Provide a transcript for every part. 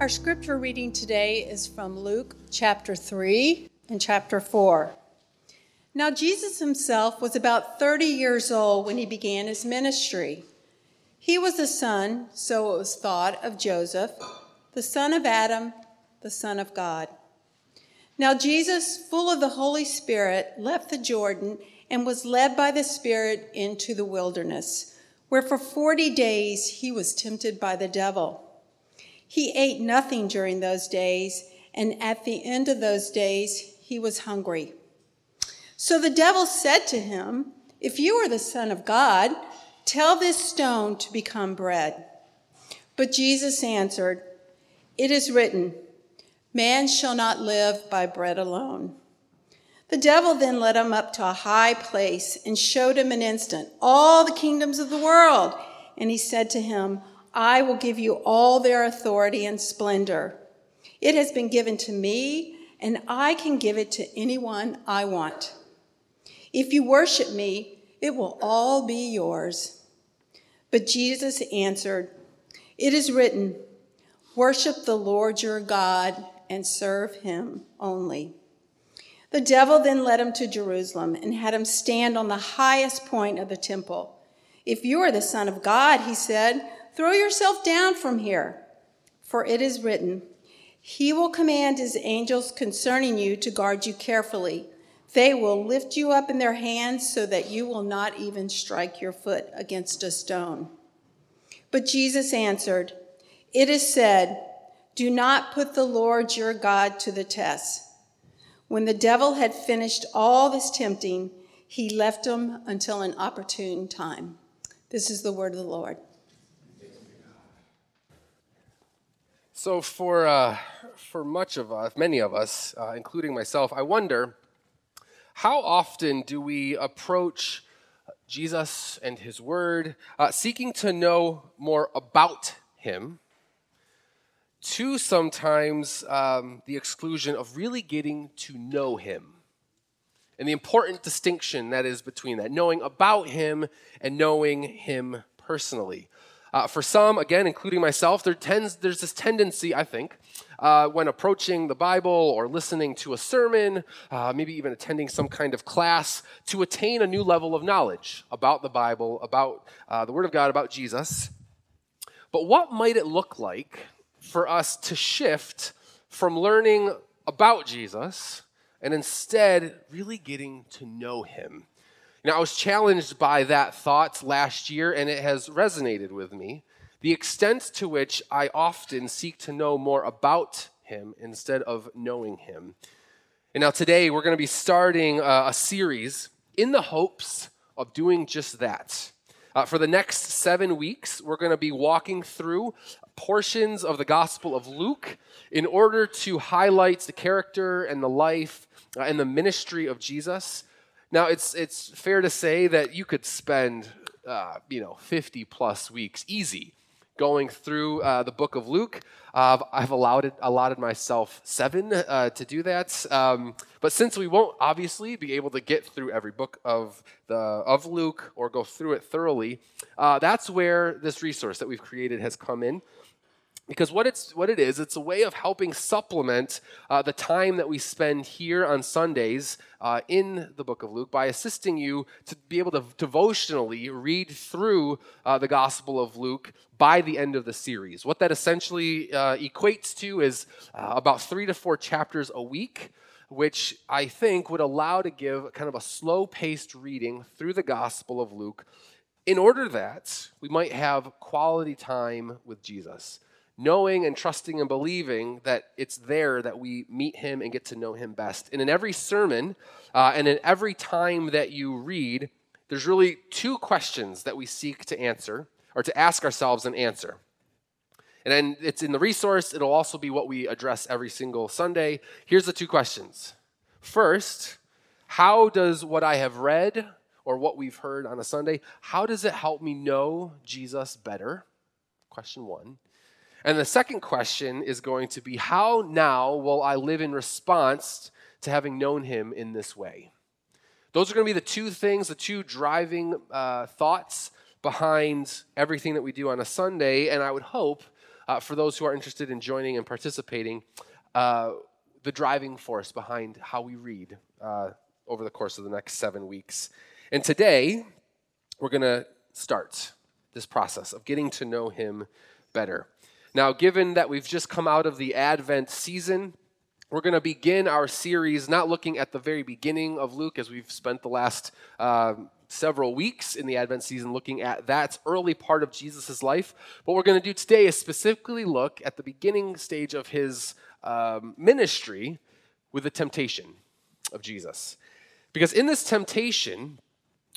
Our scripture reading today is from Luke chapter 3 and chapter 4. Now, Jesus himself was about 30 years old when he began his ministry. He was the son, so it was thought, of Joseph, the son of Adam, the son of God. Now, Jesus, full of the Holy Spirit, left the Jordan and was led by the Spirit into the wilderness, where for 40 days he was tempted by the devil. He ate nothing during those days, and at the end of those days he was hungry. So the devil said to him, If you are the Son of God, tell this stone to become bread. But Jesus answered, It is written, Man shall not live by bread alone. The devil then led him up to a high place and showed him an instant all the kingdoms of the world. And he said to him, I will give you all their authority and splendor. It has been given to me, and I can give it to anyone I want. If you worship me, it will all be yours. But Jesus answered, It is written, Worship the Lord your God and serve him only. The devil then led him to Jerusalem and had him stand on the highest point of the temple. If you are the Son of God, he said, throw yourself down from here. For it is written, He will command His angels concerning you to guard you carefully. They will lift you up in their hands so that you will not even strike your foot against a stone. But Jesus answered, It is said, do not put the Lord your God to the test. When the devil had finished all this tempting, he left him until an opportune time. This is the word of the Lord. So, for, uh, for much of us, many of us, uh, including myself, I wonder how often do we approach Jesus and his word uh, seeking to know more about him? to sometimes um, the exclusion of really getting to know him and the important distinction that is between that knowing about him and knowing him personally uh, for some again including myself there tends there's this tendency i think uh, when approaching the bible or listening to a sermon uh, maybe even attending some kind of class to attain a new level of knowledge about the bible about uh, the word of god about jesus but what might it look like for us to shift from learning about Jesus and instead really getting to know him. Now, I was challenged by that thought last year, and it has resonated with me. The extent to which I often seek to know more about him instead of knowing him. And now, today, we're going to be starting a, a series in the hopes of doing just that. Uh, for the next seven weeks, we're going to be walking through portions of the Gospel of Luke in order to highlight the character and the life uh, and the ministry of Jesus. Now, it's, it's fair to say that you could spend, uh, you know, 50 plus weeks easy going through uh, the book of Luke. Uh, I've allowed it, allotted myself seven uh, to do that. Um, but since we won't obviously be able to get through every book of, the, of Luke or go through it thoroughly, uh, that's where this resource that we've created has come in because what it's what it is it's a way of helping supplement uh, the time that we spend here on sundays uh, in the book of luke by assisting you to be able to devotionally read through uh, the gospel of luke by the end of the series. What that essentially uh, equates to is uh, about three to four chapters a week which i think would allow to give kind of a slow paced reading through the gospel of luke in order that we might have quality time with jesus knowing and trusting and believing that it's there that we meet him and get to know him best. And in every sermon uh, and in every time that you read, there's really two questions that we seek to answer or to ask ourselves and answer. And then it's in the resource, it'll also be what we address every single Sunday. Here's the two questions. First, how does what I have read or what we've heard on a Sunday, how does it help me know Jesus better? Question one. And the second question is going to be how now will I live in response to having known him in this way? Those are going to be the two things, the two driving uh, thoughts behind everything that we do on a Sunday. And I would hope uh, for those who are interested in joining and participating, uh, the driving force behind how we read uh, over the course of the next seven weeks. And today, we're going to start this process of getting to know Him better. Now, given that we've just come out of the Advent season, we're going to begin our series not looking at the very beginning of Luke, as we've spent the last uh, several weeks in the Advent season looking at that early part of Jesus' life. What we're going to do today is specifically look at the beginning stage of his um, ministry with the temptation of Jesus. Because in this temptation,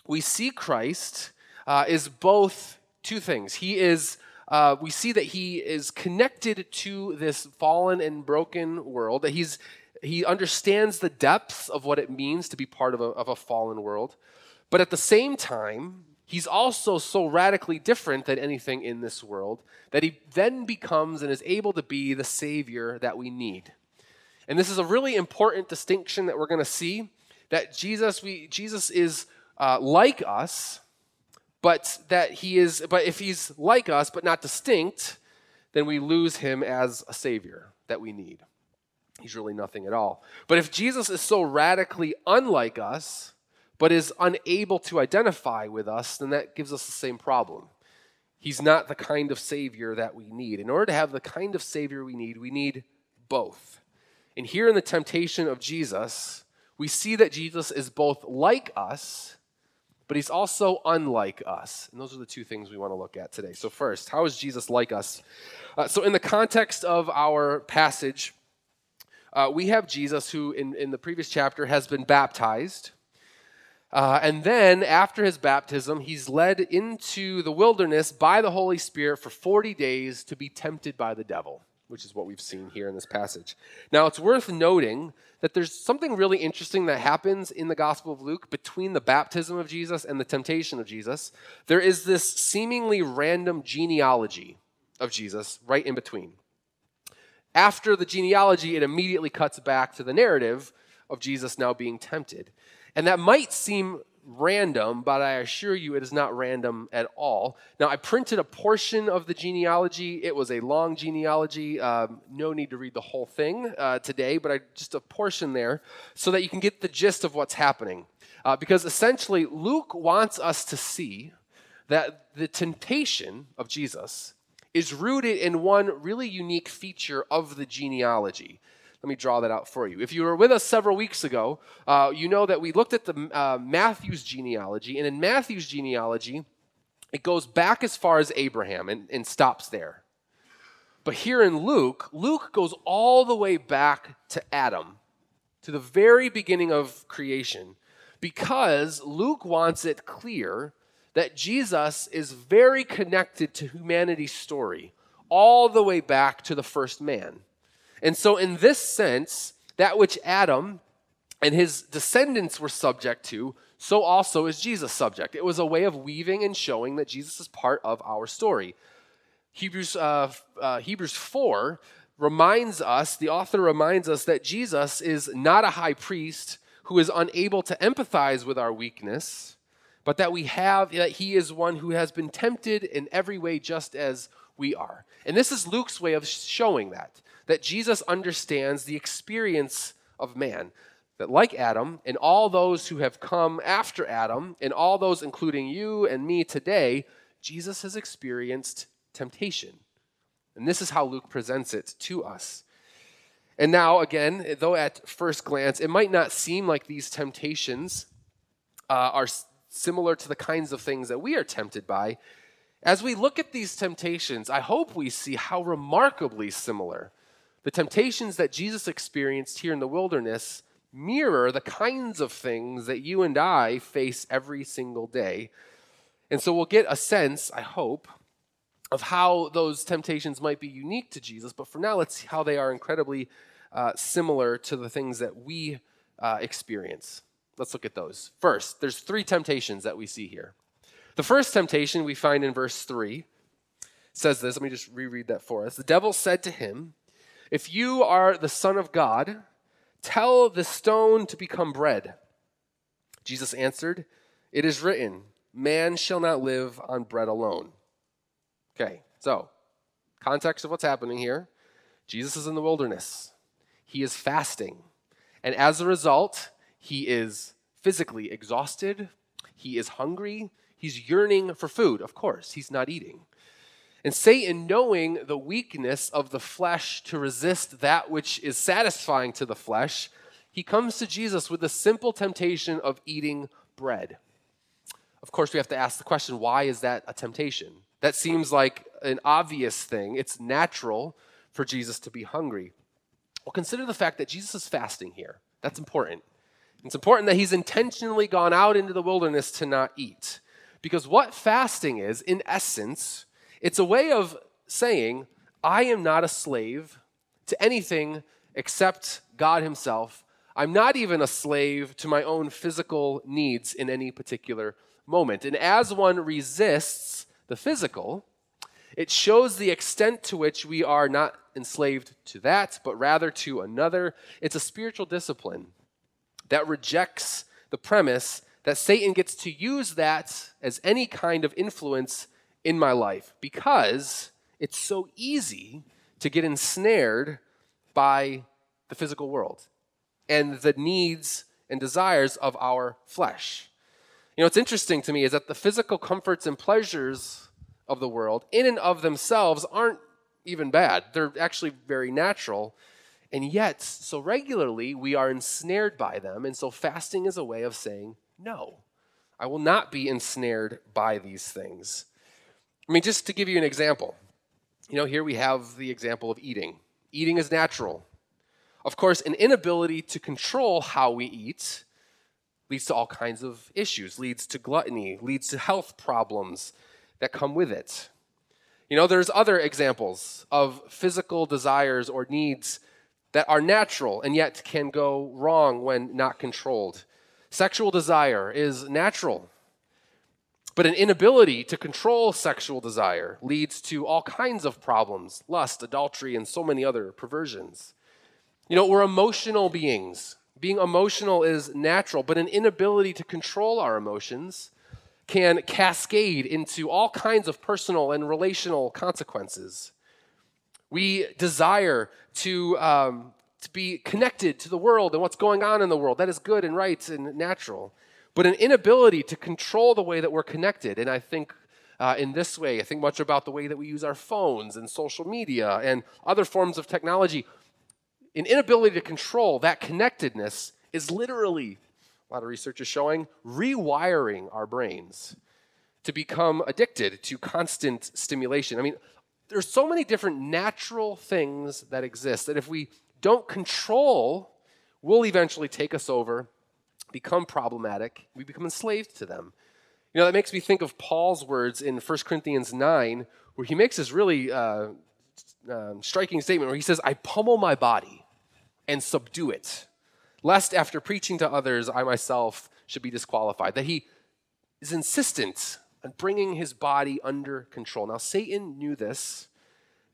we see Christ uh, is both two things. He is uh, we see that he is connected to this fallen and broken world, that he's, he understands the depths of what it means to be part of a, of a fallen world. But at the same time, he's also so radically different than anything in this world that he then becomes and is able to be the Savior that we need. And this is a really important distinction that we're going to see that Jesus, we, Jesus is uh, like us, but that he is but if he's like us but not distinct then we lose him as a savior that we need. He's really nothing at all. But if jesus is so radically unlike us but is unable to identify with us then that gives us the same problem. He's not the kind of savior that we need. In order to have the kind of savior we need we need both. And here in the temptation of jesus we see that jesus is both like us but he's also unlike us. And those are the two things we want to look at today. So, first, how is Jesus like us? Uh, so, in the context of our passage, uh, we have Jesus who, in, in the previous chapter, has been baptized. Uh, and then, after his baptism, he's led into the wilderness by the Holy Spirit for 40 days to be tempted by the devil, which is what we've seen here in this passage. Now, it's worth noting that there's something really interesting that happens in the Gospel of Luke between the baptism of Jesus and the temptation of Jesus. There is this seemingly random genealogy of Jesus right in between. After the genealogy, it immediately cuts back to the narrative of Jesus now being tempted. And that might seem random, but I assure you it is not random at all. Now, I printed a portion of the genealogy. It was a long genealogy. Um, no need to read the whole thing uh, today, but I just a portion there so that you can get the gist of what's happening. Uh, because essentially, Luke wants us to see that the temptation of Jesus is rooted in one really unique feature of the genealogy. Let me draw that out for you. If you were with us several weeks ago, uh, you know that we looked at the uh, Matthew's genealogy, and in Matthew's genealogy, it goes back as far as Abraham and, and stops there. But here in Luke, Luke goes all the way back to Adam, to the very beginning of creation, because Luke wants it clear that Jesus is very connected to humanity's story, all the way back to the first man. And so, in this sense, that which Adam and his descendants were subject to, so also is Jesus subject. It was a way of weaving and showing that Jesus is part of our story. Hebrews, uh, uh, Hebrews 4 reminds us, the author reminds us that Jesus is not a high priest who is unable to empathize with our weakness, but that we have, that he is one who has been tempted in every way just as we are. And this is Luke's way of showing that that Jesus understands the experience of man. That, like Adam, and all those who have come after Adam, and all those, including you and me today, Jesus has experienced temptation. And this is how Luke presents it to us. And now, again, though at first glance it might not seem like these temptations uh, are similar to the kinds of things that we are tempted by, as we look at these temptations, I hope we see how remarkably similar the temptations that Jesus experienced here in the wilderness mirror the kinds of things that you and I face every single day. And so we'll get a sense, I hope, of how those temptations might be unique to Jesus. But for now, let's see how they are incredibly uh, similar to the things that we uh, experience. Let's look at those. First, there's three temptations that we see here. The first temptation we find in verse 3 says this. Let me just reread that for us. The devil said to him, if you are the Son of God, tell the stone to become bread. Jesus answered, It is written, Man shall not live on bread alone. Okay, so context of what's happening here, Jesus is in the wilderness. He is fasting. And as a result, he is physically exhausted. He is hungry. He's yearning for food. Of course, he's not eating. And Satan, knowing the weakness of the flesh to resist that which is satisfying to the flesh, he comes to Jesus with the simple temptation of eating bread. Of course, we have to ask the question why is that a temptation? That seems like an obvious thing. It's natural for Jesus to be hungry. Well, consider the fact that Jesus is fasting here. That's important. It's important that he's intentionally gone out into the wilderness to not eat. Because what fasting is, in essence, it's a way of saying, I am not a slave to anything except God Himself. I'm not even a slave to my own physical needs in any particular moment. And as one resists the physical, it shows the extent to which we are not enslaved to that, but rather to another. It's a spiritual discipline that rejects the premise that Satan gets to use that as any kind of influence in my life because it's so easy to get ensnared by the physical world and the needs and desires of our flesh. You know, what's interesting to me is that the physical comforts and pleasures of the world, in and of themselves, aren't even bad. They're actually very natural. And yet, so regularly, we are ensnared by them. And so, fasting is a way of saying, no, I will not be ensnared by these things. I mean, just to give you an example, you know, here we have the example of eating. Eating is natural. Of course, an inability to control how we eat leads to all kinds of issues, leads to gluttony, leads to health problems that come with it. You know, there's other examples of physical desires or needs that are natural and yet can go wrong when not controlled. Sexual desire is natural. But an inability to control sexual desire leads to all kinds of problems lust, adultery, and so many other perversions. You know, we're emotional beings. Being emotional is natural, but an inability to control our emotions can cascade into all kinds of personal and relational consequences. We desire to, um, to be connected to the world and what's going on in the world. That is good and right and natural but an inability to control the way that we're connected. And I think uh, in this way, I think much about the way that we use our phones and social media and other forms of technology. An inability to control that connectedness is literally, a lot of research is showing, rewiring our brains to become addicted to constant stimulation. I mean, there's so many different natural things that exist that if we don't control, will eventually take us over become problematic, we become enslaved to them. You know, that makes me think of Paul's words in 1 Corinthians 9, where he makes this really uh, um, striking statement where he says, I pummel my body and subdue it, lest after preaching to others, I myself should be disqualified. That he is insistent on bringing his body under control. Now, Satan knew this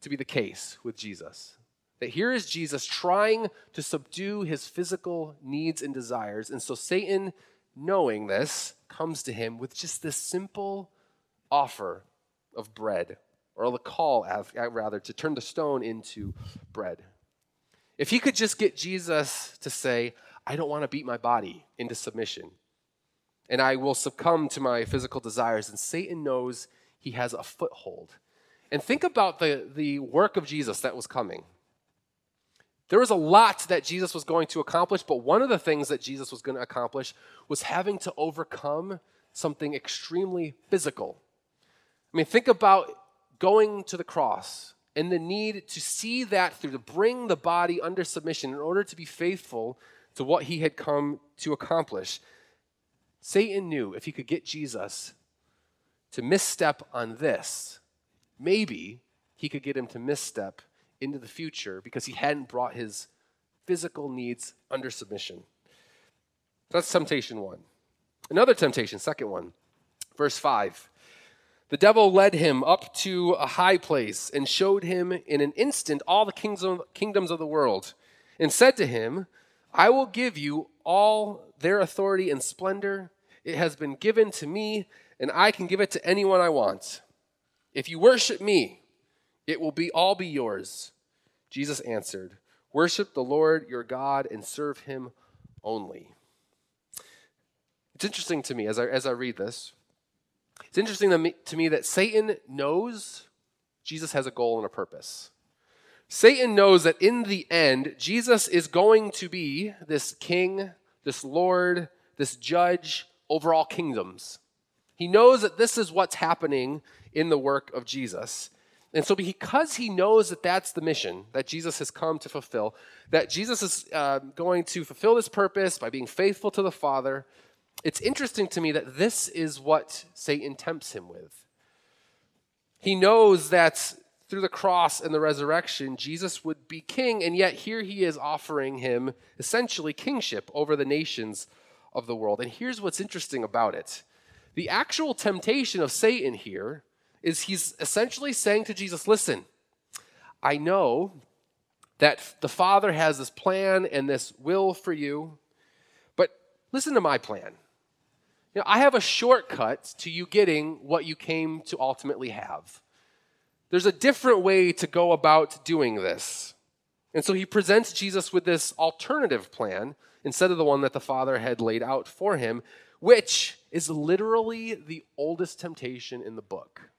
to be the case with Jesus. That here is Jesus trying to subdue his physical needs and desires. And so Satan, knowing this, comes to him with just this simple offer of bread, or the call, uh, rather, to turn the stone into bread. If he could just get Jesus to say, I don't want to beat my body into submission, and I will succumb to my physical desires, and Satan knows he has a foothold. And think about the, the work of Jesus that was coming. There was a lot that Jesus was going to accomplish, but one of the things that Jesus was going to accomplish was having to overcome something extremely physical. I mean, think about going to the cross and the need to see that through, to bring the body under submission in order to be faithful to what he had come to accomplish. Satan knew if he could get Jesus to misstep on this, maybe he could get him to misstep into the future because he hadn't brought his physical needs under submission. That's temptation one. Another temptation, second one, verse 5. The devil led him up to a high place and showed him in an instant all the kingdoms of the world, and said to him, I will give you all their authority and splendor. It has been given to me, and I can give it to anyone I want. If you worship me, It will be all be yours. Jesus answered, Worship the Lord your God and serve him only. It's interesting to me as I, as I read this. It's interesting to me, to me that Satan knows Jesus has a goal and a purpose. Satan knows that in the end, Jesus is going to be this king, this Lord, this judge over all kingdoms. He knows that this is what's happening in the work of Jesus. And so, because he knows that that's the mission that Jesus has come to fulfill, that Jesus is uh, going to fulfill this purpose by being faithful to the Father, it's interesting to me that this is what Satan tempts him with. He knows that through the cross and the resurrection, Jesus would be king, and yet here he is offering him essentially kingship over the nations of the world. And here's what's interesting about it the actual temptation of Satan here is he's essentially saying to Jesus, Listen, I know that the Father has this plan and this will for you, but listen to my plan. You know, I have a shortcut to you getting what you came to ultimately have. There's a different way to go about doing this. And so he presents Jesus with this alternative plan instead of the one that the Father had laid out for him, which is literally the oldest temptation in the book.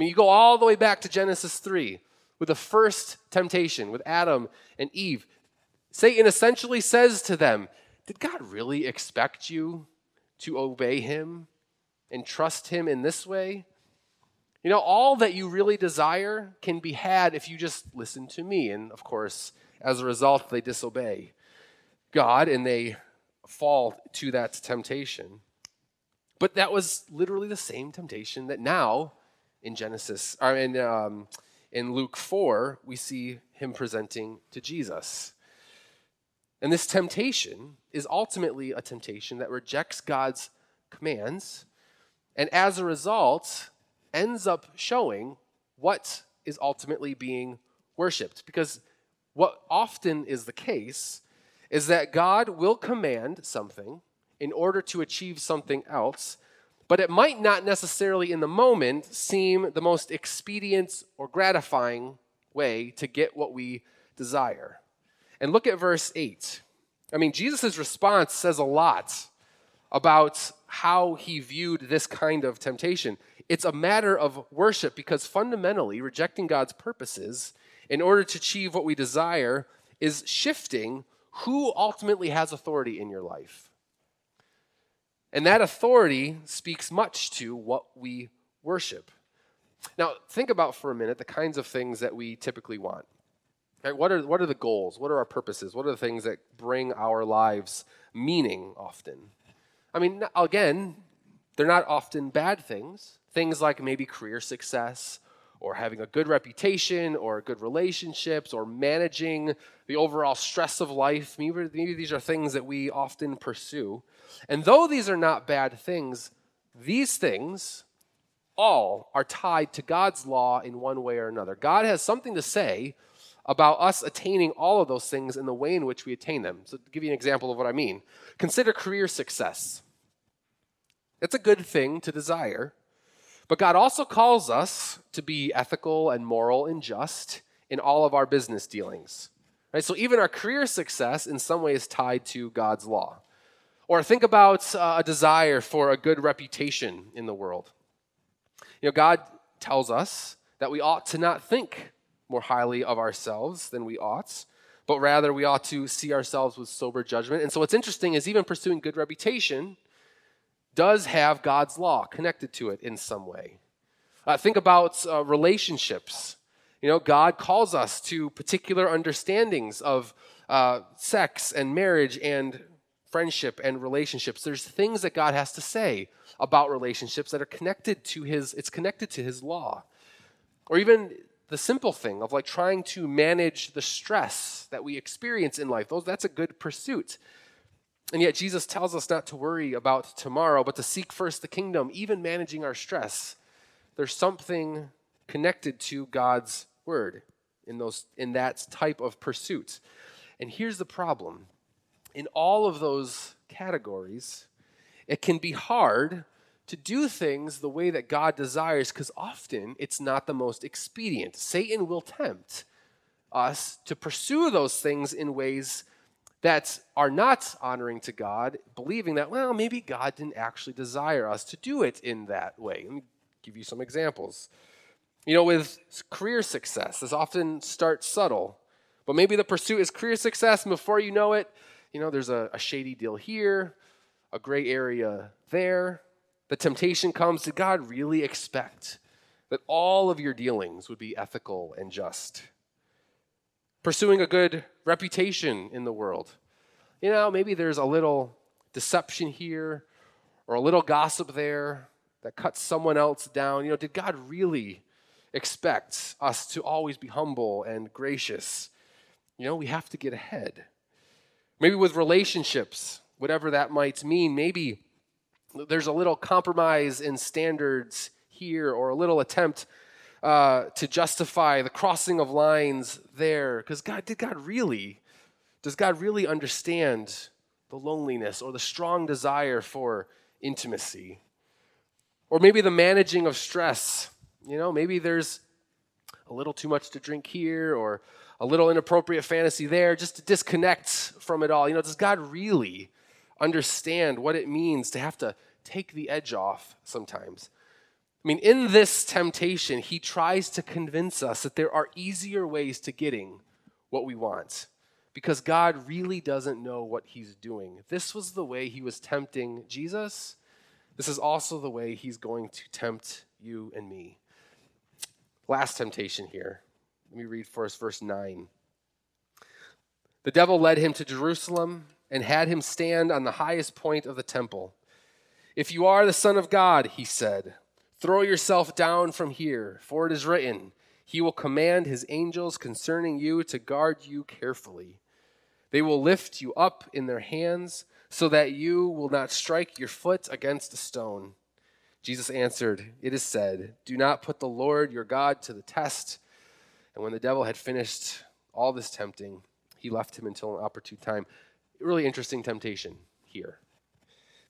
Mean, you go all the way back to Genesis 3 with the first temptation with Adam and Eve. Satan essentially says to them, Did God really expect you to obey him and trust him in this way? You know, all that you really desire can be had if you just listen to me. And of course, as a result, they disobey God and they fall to that temptation. But that was literally the same temptation that now in Genesis, or in, um, in Luke 4, we see him presenting to Jesus. And this temptation is ultimately a temptation that rejects God's commands, and as a result, ends up showing what is ultimately being worshiped. Because what often is the case is that God will command something in order to achieve something else, but it might not necessarily in the moment seem the most expedient or gratifying way to get what we desire. And look at verse 8. I mean, Jesus' response says a lot about how he viewed this kind of temptation. It's a matter of worship because fundamentally, rejecting God's purposes in order to achieve what we desire is shifting who ultimately has authority in your life. And that authority speaks much to what we worship. Now, think about for a minute the kinds of things that we typically want. Right? What, are, what are the goals? What are our purposes? What are the things that bring our lives meaning often? I mean, again, they're not often bad things. Things like maybe career success or having a good reputation or good relationships or managing the overall stress of life. Maybe, maybe these are things that we often pursue. And though these are not bad things, these things all are tied to God's law in one way or another. God has something to say about us attaining all of those things in the way in which we attain them. So, to give you an example of what I mean, consider career success. It's a good thing to desire, but God also calls us to be ethical and moral and just in all of our business dealings. Right? So even our career success in some way is tied to God's law. Or think about uh, a desire for a good reputation in the world. You know, God tells us that we ought to not think more highly of ourselves than we ought, but rather we ought to see ourselves with sober judgment. And so what's interesting is even pursuing good reputation does have God's law connected to it in some way. Uh, think about uh, relationships. You know, God calls us to particular understandings of uh, sex and marriage and friendship and relationships. There's things that God has to say about relationships that are connected to His. It's connected to His law, or even the simple thing of like trying to manage the stress that we experience in life. Those that's a good pursuit. And yet, Jesus tells us not to worry about tomorrow, but to seek first the kingdom, even managing our stress. There's something connected to God's word in, those, in that type of pursuit. And here's the problem in all of those categories, it can be hard to do things the way that God desires because often it's not the most expedient. Satan will tempt us to pursue those things in ways that are not honoring to God, believing that, well, maybe God didn't actually desire us to do it in that way. Let me give you some examples. You know, with career success, this often starts subtle, but maybe the pursuit is career success, and before you know it, you know, there's a, a shady deal here, a gray area there. The temptation comes did God really expect that all of your dealings would be ethical and just? Pursuing a good reputation in the world. You know, maybe there's a little deception here or a little gossip there that cuts someone else down. You know, did God really expect us to always be humble and gracious? You know, we have to get ahead. Maybe with relationships, whatever that might mean, maybe there's a little compromise in standards here or a little attempt uh, to justify the crossing of lines there. Because God, did God really, does God really understand the loneliness or the strong desire for intimacy? Or maybe the managing of stress. You know, maybe there's a little too much to drink here or a little inappropriate fantasy there, just to disconnect from it all. You know, does God really understand what it means to have to take the edge off sometimes? I mean, in this temptation, he tries to convince us that there are easier ways to getting what we want because God really doesn't know what he's doing. This was the way he was tempting Jesus. This is also the way he's going to tempt you and me. Last temptation here. Let me read us verse 9. The devil led him to Jerusalem and had him stand on the highest point of the temple. If you are the Son of God, he said, Throw yourself down from here, for it is written, He will command His angels concerning you to guard you carefully. They will lift you up in their hands, so that you will not strike your foot against a stone. Jesus answered, It is said, Do not put the Lord your God to the test. And when the devil had finished all this tempting, he left him until an opportune time. Really interesting temptation here.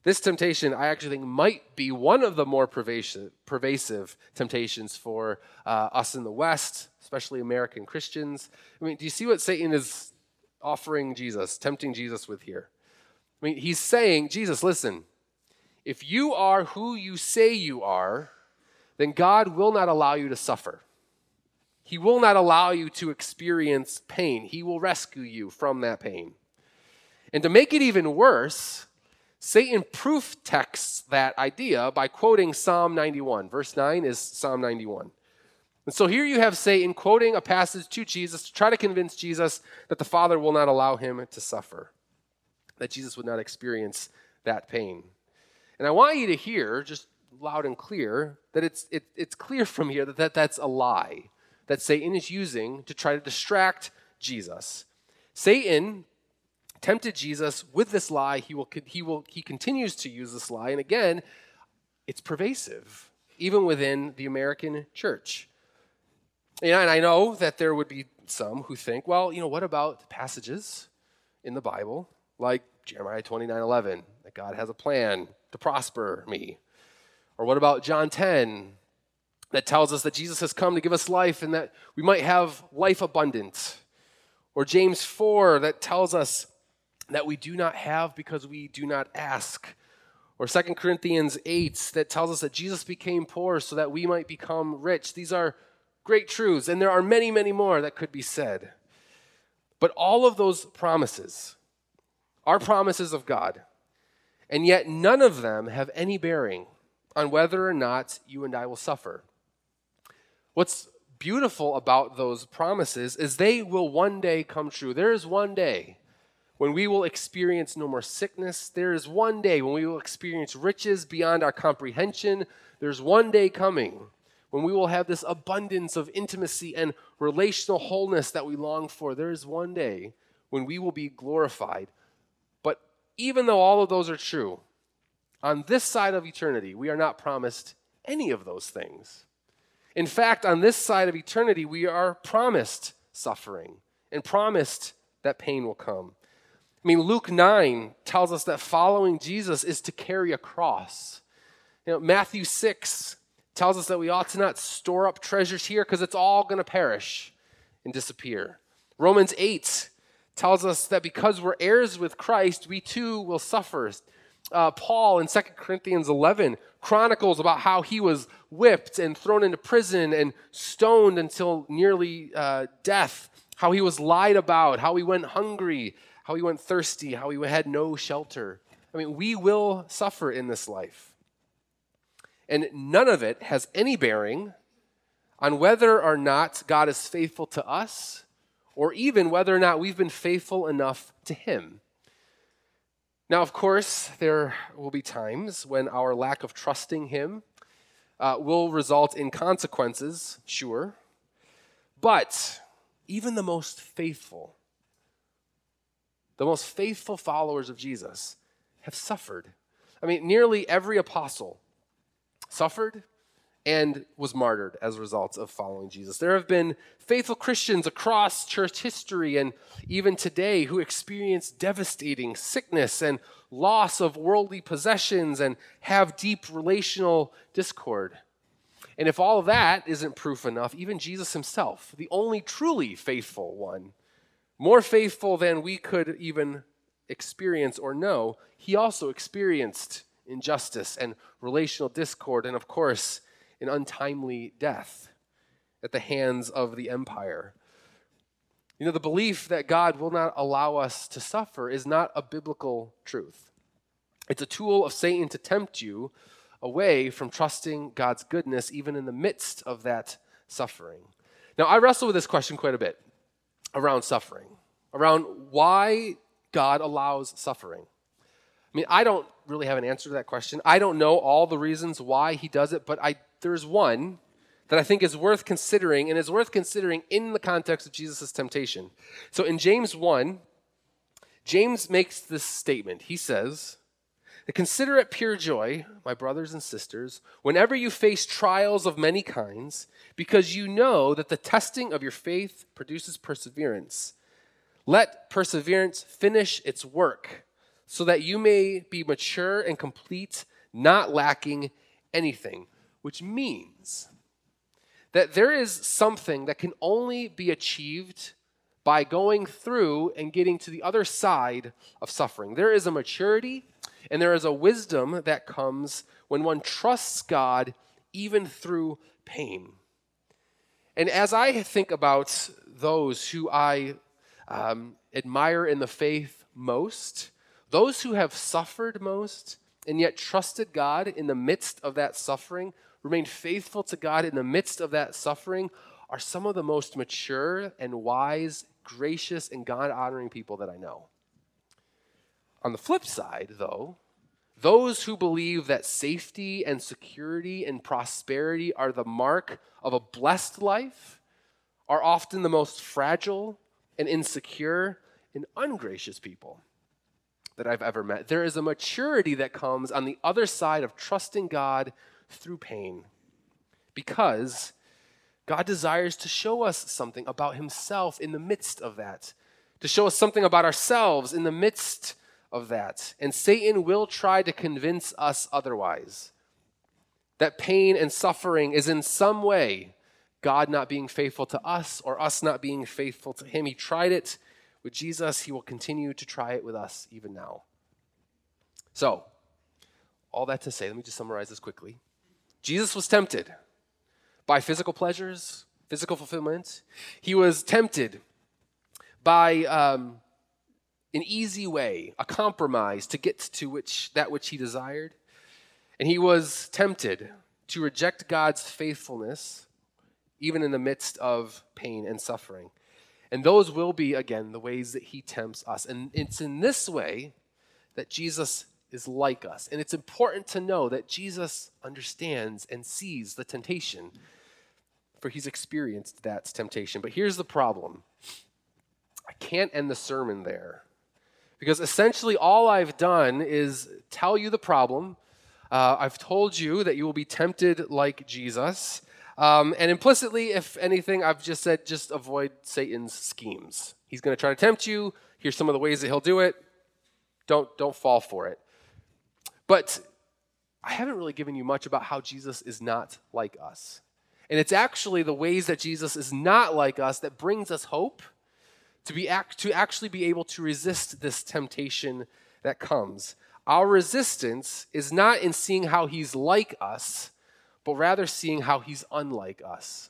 This temptation, I actually think, might be one of the more pervasive, temptations for uh, us in the West, especially American Christians. I mean, do you see what Satan is offering Jesus, tempting Jesus with here? I mean, he's saying, Jesus, listen, if you are who you say you are, then God will not allow you to suffer. He will not allow you to experience pain. He will rescue you from that pain. And to make it even worse, Satan proof texts that idea by quoting Psalm 91. Verse 9 is Psalm 91. And so here you have Satan quoting a passage to Jesus to try to convince Jesus that the Father will not allow him to suffer, that Jesus would not experience that pain. And I want you to hear, just loud and clear, that it's, it, it's clear from here that, that that's a lie that Satan is using to try to distract Jesus. Satan tempted Jesus with this lie. He will, he will, he continues to use this lie. And again, it's pervasive, even within the American church. and I know that there would be some who think, well, you know, what about passages in the Bible like Jeremiah 29 11, that God has a plan to prosper me? Or what about John 10, that tells us that Jesus has come to give us life and that we might have life abundant? Or James 4, that tells us that we do not have because we do not ask. Or 2 Corinthians 8 that tells us that Jesus became poor so that we might become rich. These are great truths, and there are many, many more that could be said. But all of those promises are promises of God, and yet none of them have any bearing on whether or not you and I will suffer. What's beautiful about those promises is they will one day come true. There is one day when we will experience no more sickness. There is one day when we will experience riches beyond our comprehension. There's one day coming when we will have this abundance of intimacy and relational wholeness that we long for. There is one day when we will be glorified. But even though all of those are true, on this side of eternity, we are not promised any of those things. In fact, on this side of eternity, we are promised suffering and promised that pain will come. I mean, Luke 9 tells us that following Jesus is to carry a cross. You know, Matthew 6 tells us that we ought to not store up treasures here because it's all going to perish and disappear. Romans 8 tells us that because we're heirs with Christ, we too will suffer. Uh, Paul in 2 Corinthians 11 chronicles about how he was whipped and thrown into prison and stoned until nearly uh, death, how he was lied about, how he went hungry, how he went thirsty, how he had no shelter. I mean, we will suffer in this life. And none of it has any bearing on whether or not God is faithful to us or even whether or not we've been faithful enough to Him. Now, of course, there will be times when our lack of trusting Him uh, will result in consequences, sure. But even the most faithful, the most faithful followers of Jesus have suffered. I mean, nearly every apostle suffered and was martyred as a result of following Jesus. There have been faithful Christians across church history and even today who experience devastating sickness and loss of worldly possessions and have deep relational discord. And if all of that isn't proof enough, even Jesus himself, the only truly faithful one, more faithful than we could even experience or know, he also experienced injustice and relational discord, and of course, an untimely death at the hands of the empire. You know, the belief that God will not allow us to suffer is not a biblical truth. It's a tool of Satan to tempt you away from trusting God's goodness, even in the midst of that suffering. Now, I wrestle with this question quite a bit around suffering, around why God allows suffering. I mean, I don't really have an answer to that question. I don't know all the reasons why he does it, but I, there's one that I think is worth considering and is worth considering in the context of Jesus' temptation. So in James 1, James makes this statement. He says, Consider it pure joy, my brothers and sisters, whenever you face trials of many kinds, because you know that the testing of your faith produces perseverance. Let perseverance finish its work so that you may be mature and complete, not lacking anything, which means that there is something that can only be achieved by going through and getting to the other side of suffering. There is a maturity and there is a wisdom that comes when one trusts God even through pain. And as I think about those who I um, admire in the faith most, those who have suffered most and yet trusted God in the midst of that suffering, remained faithful to God in the midst of that suffering, are some of the most mature and wise, gracious, and God honoring people that I know. On the flip side, though, those who believe that safety and security and prosperity are the mark of a blessed life are often the most fragile and insecure and ungracious people that I've ever met. There is a maturity that comes on the other side of trusting God through pain because God desires to show us something about Himself in the midst of that, to show us something about ourselves in the midst of that. And Satan will try to convince us otherwise that pain and suffering is in some way God not being faithful to us or us not being faithful to Him. He tried it with Jesus, he will continue to try it with us even now. So, all that to say, let me just summarize this quickly. Jesus was tempted by physical pleasures, physical fulfillment. He was tempted by um, an easy way, a compromise to get to which that which he desired. And he was tempted to reject God's faithfulness, even in the midst of pain and suffering. And those will be, again, the ways that he tempts us. And it's in this way that Jesus is like us. And it's important to know that Jesus understands and sees the temptation, for he's experienced that temptation. But here's the problem I can't end the sermon there. Because essentially, all I've done is tell you the problem. Uh, I've told you that you will be tempted like Jesus. Um, and implicitly, if anything, I've just said just avoid Satan's schemes. He's going to try to tempt you. Here's some of the ways that he'll do it. Don't, don't fall for it. But I haven't really given you much about how Jesus is not like us. And it's actually the ways that Jesus is not like us that brings us hope to, be act, to actually be able to resist this temptation that comes. Our resistance is not in seeing how he's like us, but rather seeing how he's unlike us.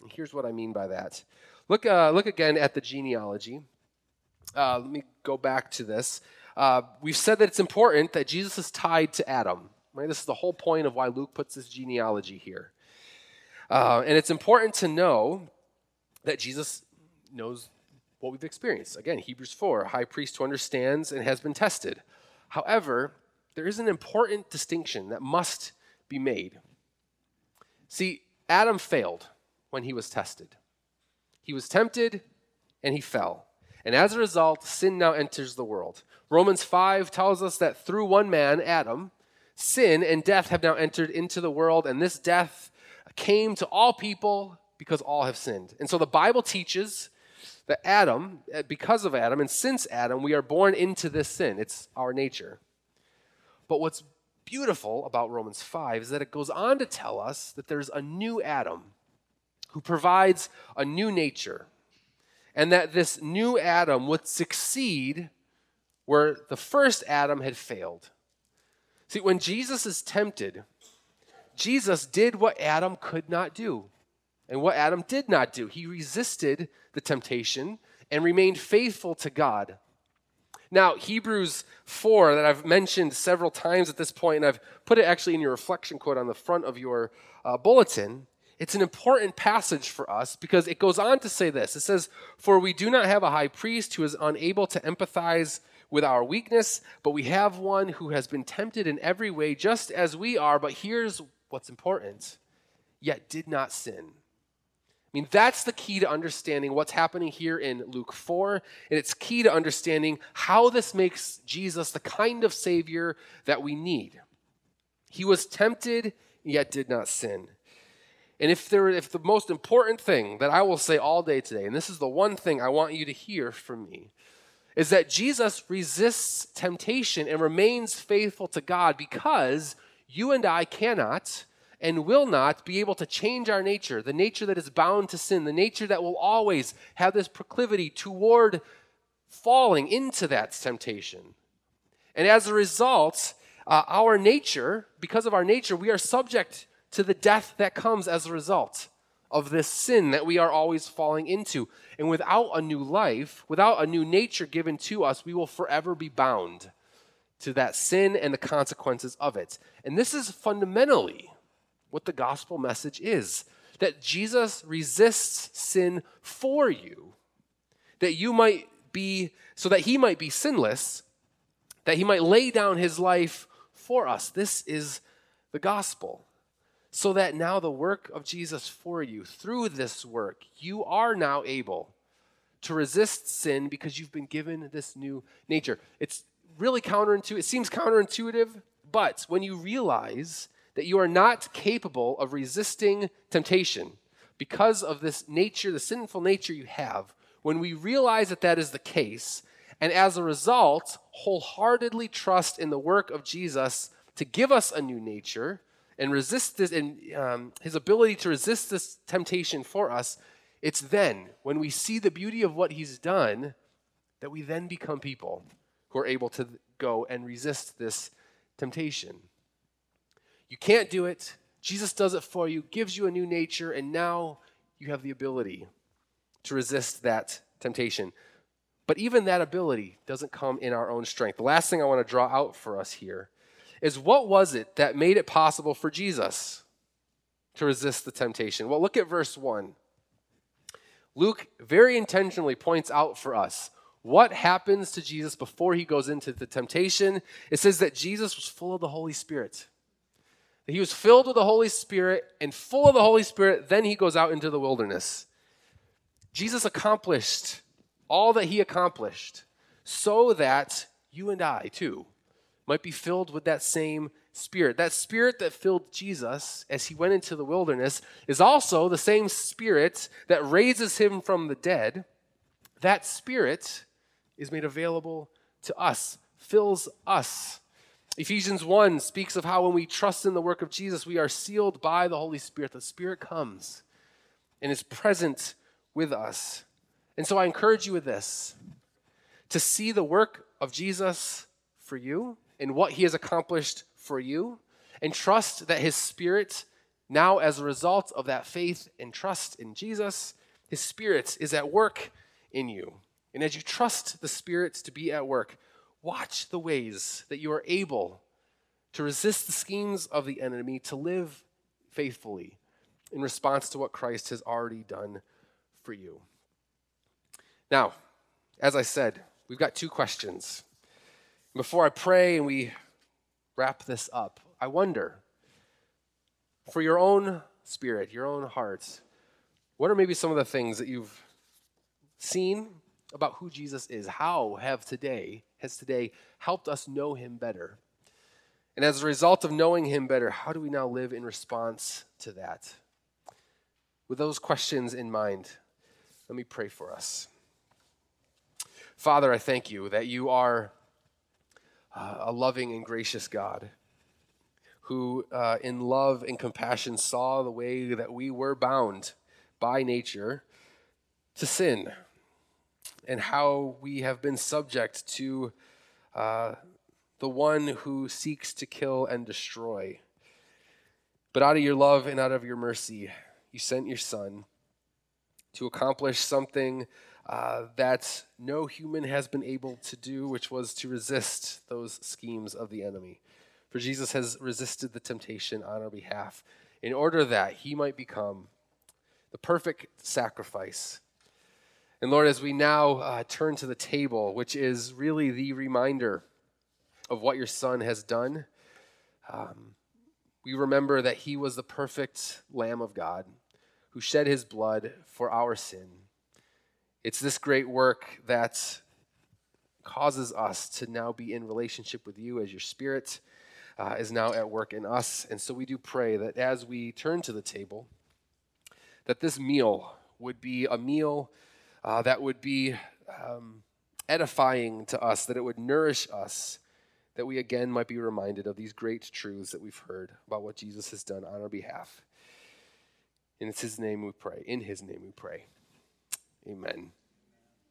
And here's what I mean by that. Look, uh, look again at the genealogy. Uh, let me go back to this. Uh, we've said that it's important that Jesus is tied to Adam. Right? This is the whole point of why Luke puts this genealogy here. Uh, and it's important to know that Jesus knows what we've experienced. Again, Hebrews 4, a high priest who understands and has been tested. However, there is an important distinction that must be made. See, Adam failed when he was tested. He was tempted and he fell. And as a result, sin now enters the world. Romans 5 tells us that through one man, Adam, sin and death have now entered into the world, and this death came to all people because all have sinned. And so the Bible teaches that Adam, eh, because of Adam, and since Adam, we are born into this sin. It's our nature. But what's beautiful about Romans 5 is that it goes on to tell us that there's a new Adam who provides a new nature, and that this new Adam would succeed where the first Adam had failed. See, when Jesus is tempted, Jesus did what Adam could not do. And what Adam did not do, he resisted the temptation and remained faithful to God. Now, Hebrews 4, that I've mentioned several times at this point, and I've put it actually in your reflection quote on the front of your uh, bulletin, it's an important passage for us because it goes on to say this. It says, For we do not have a high priest who is unable to empathize with our weakness, but we have one who has been tempted in every way, just as we are. But here's what's important yet did not sin. I mean, that's the key to understanding what's happening here in Luke 4. And it's key to understanding how this makes Jesus the kind of Savior that we need. He was tempted, yet did not sin. And if there if the most important thing that I will say all day today, and this is the one thing I want you to hear from me, is that Jesus resists temptation and remains faithful to God because you and I cannot and will not be able to change our nature, the nature that is bound to sin, the nature that will always have this proclivity toward falling into that temptation. And as a result, uh, our nature, because of our nature, we are subject to the death that comes as a result of this sin that we are always falling into. And without a new life, without a new nature given to us, we will forever be bound to that sin and the consequences of it. And this is fundamentally what the gospel message is that Jesus resists sin for you, that you might be, so that he might be sinless, that he might lay down his life for us. This is the gospel. So that now the work of Jesus for you, through this work, you are now able to resist sin because you've been given this new nature. It's really counterintuitive. It seems counterintuitive, but when you realize that you are not capable of resisting temptation because of this nature, the sinful nature you have, when we realize that that is the case, and as a result, wholeheartedly trust in the work of Jesus to give us a new nature and resist this, and um, his ability to resist this temptation for us, it's then, when we see the beauty of what he's done, that we then become people who are able to go and resist this temptation. You can't do it. Jesus does it for you, gives you a new nature, and now you have the ability to resist that temptation. But even that ability doesn't come in our own strength. The last thing I want to draw out for us here is what was it that made it possible for Jesus to resist the temptation? Well, look at verse 1. Luke very intentionally points out for us what happens to Jesus before he goes into the temptation? It says that Jesus was full of the Holy Spirit. He was filled with the Holy Spirit and full of the Holy Spirit, then he goes out into the wilderness. Jesus accomplished all that he accomplished so that you and I, too, might be filled with that same spirit. That spirit that filled Jesus as he went into the wilderness is also the same spirit that raises him from the dead. That spirit is made available to us, fills us. Ephesians 1 speaks of how when we trust in the work of Jesus, we are sealed by the Holy Spirit. The Spirit comes and is present with us. And so I encourage you with this to see the work of Jesus for you and what he has accomplished for you, and trust that his Spirit, now as a result of that faith and trust in Jesus, his Spirit is at work in you. And as you trust the Spirit to be at work, watch the ways that you are able to resist the schemes of the enemy, to live faithfully in response to what Christ has already done for you. Now, as I said, we've got two questions. Before I pray and we wrap this up, I wonder for your own spirit, your own heart, what are maybe some of the things that you've seen about who Jesus is? How have today has today helped us know him better? And as a result of knowing him better, how do we now live in response to that? With those questions in mind, let me pray for us. Father, I thank you that you are uh, a loving and gracious God who, uh, in love and compassion, saw the way that we were bound by nature to sin and how we have been subject to uh, the one who seeks to kill and destroy. But out of your love and out of your mercy, you sent your son to accomplish something uh, that no human has been able to do, which was to resist those schemes of the enemy. For Jesus has resisted the temptation on our behalf in order that he might become the perfect sacrifice. And Lord, as we now uh, turn to the table, which is really the reminder of what your Son has done, um, we remember that he was the perfect Lamb of God who shed his blood for our sin it's this great work that causes us to now be in relationship with you as your spirit uh, is now at work in us. And so we do pray that as we turn to the table, that this meal would be a meal uh, that would be um, edifying to us, that it would nourish us, that we again might be reminded of these great truths that we've heard about what Jesus has done on our behalf. And it's His name we pray. In His name we pray. Amen.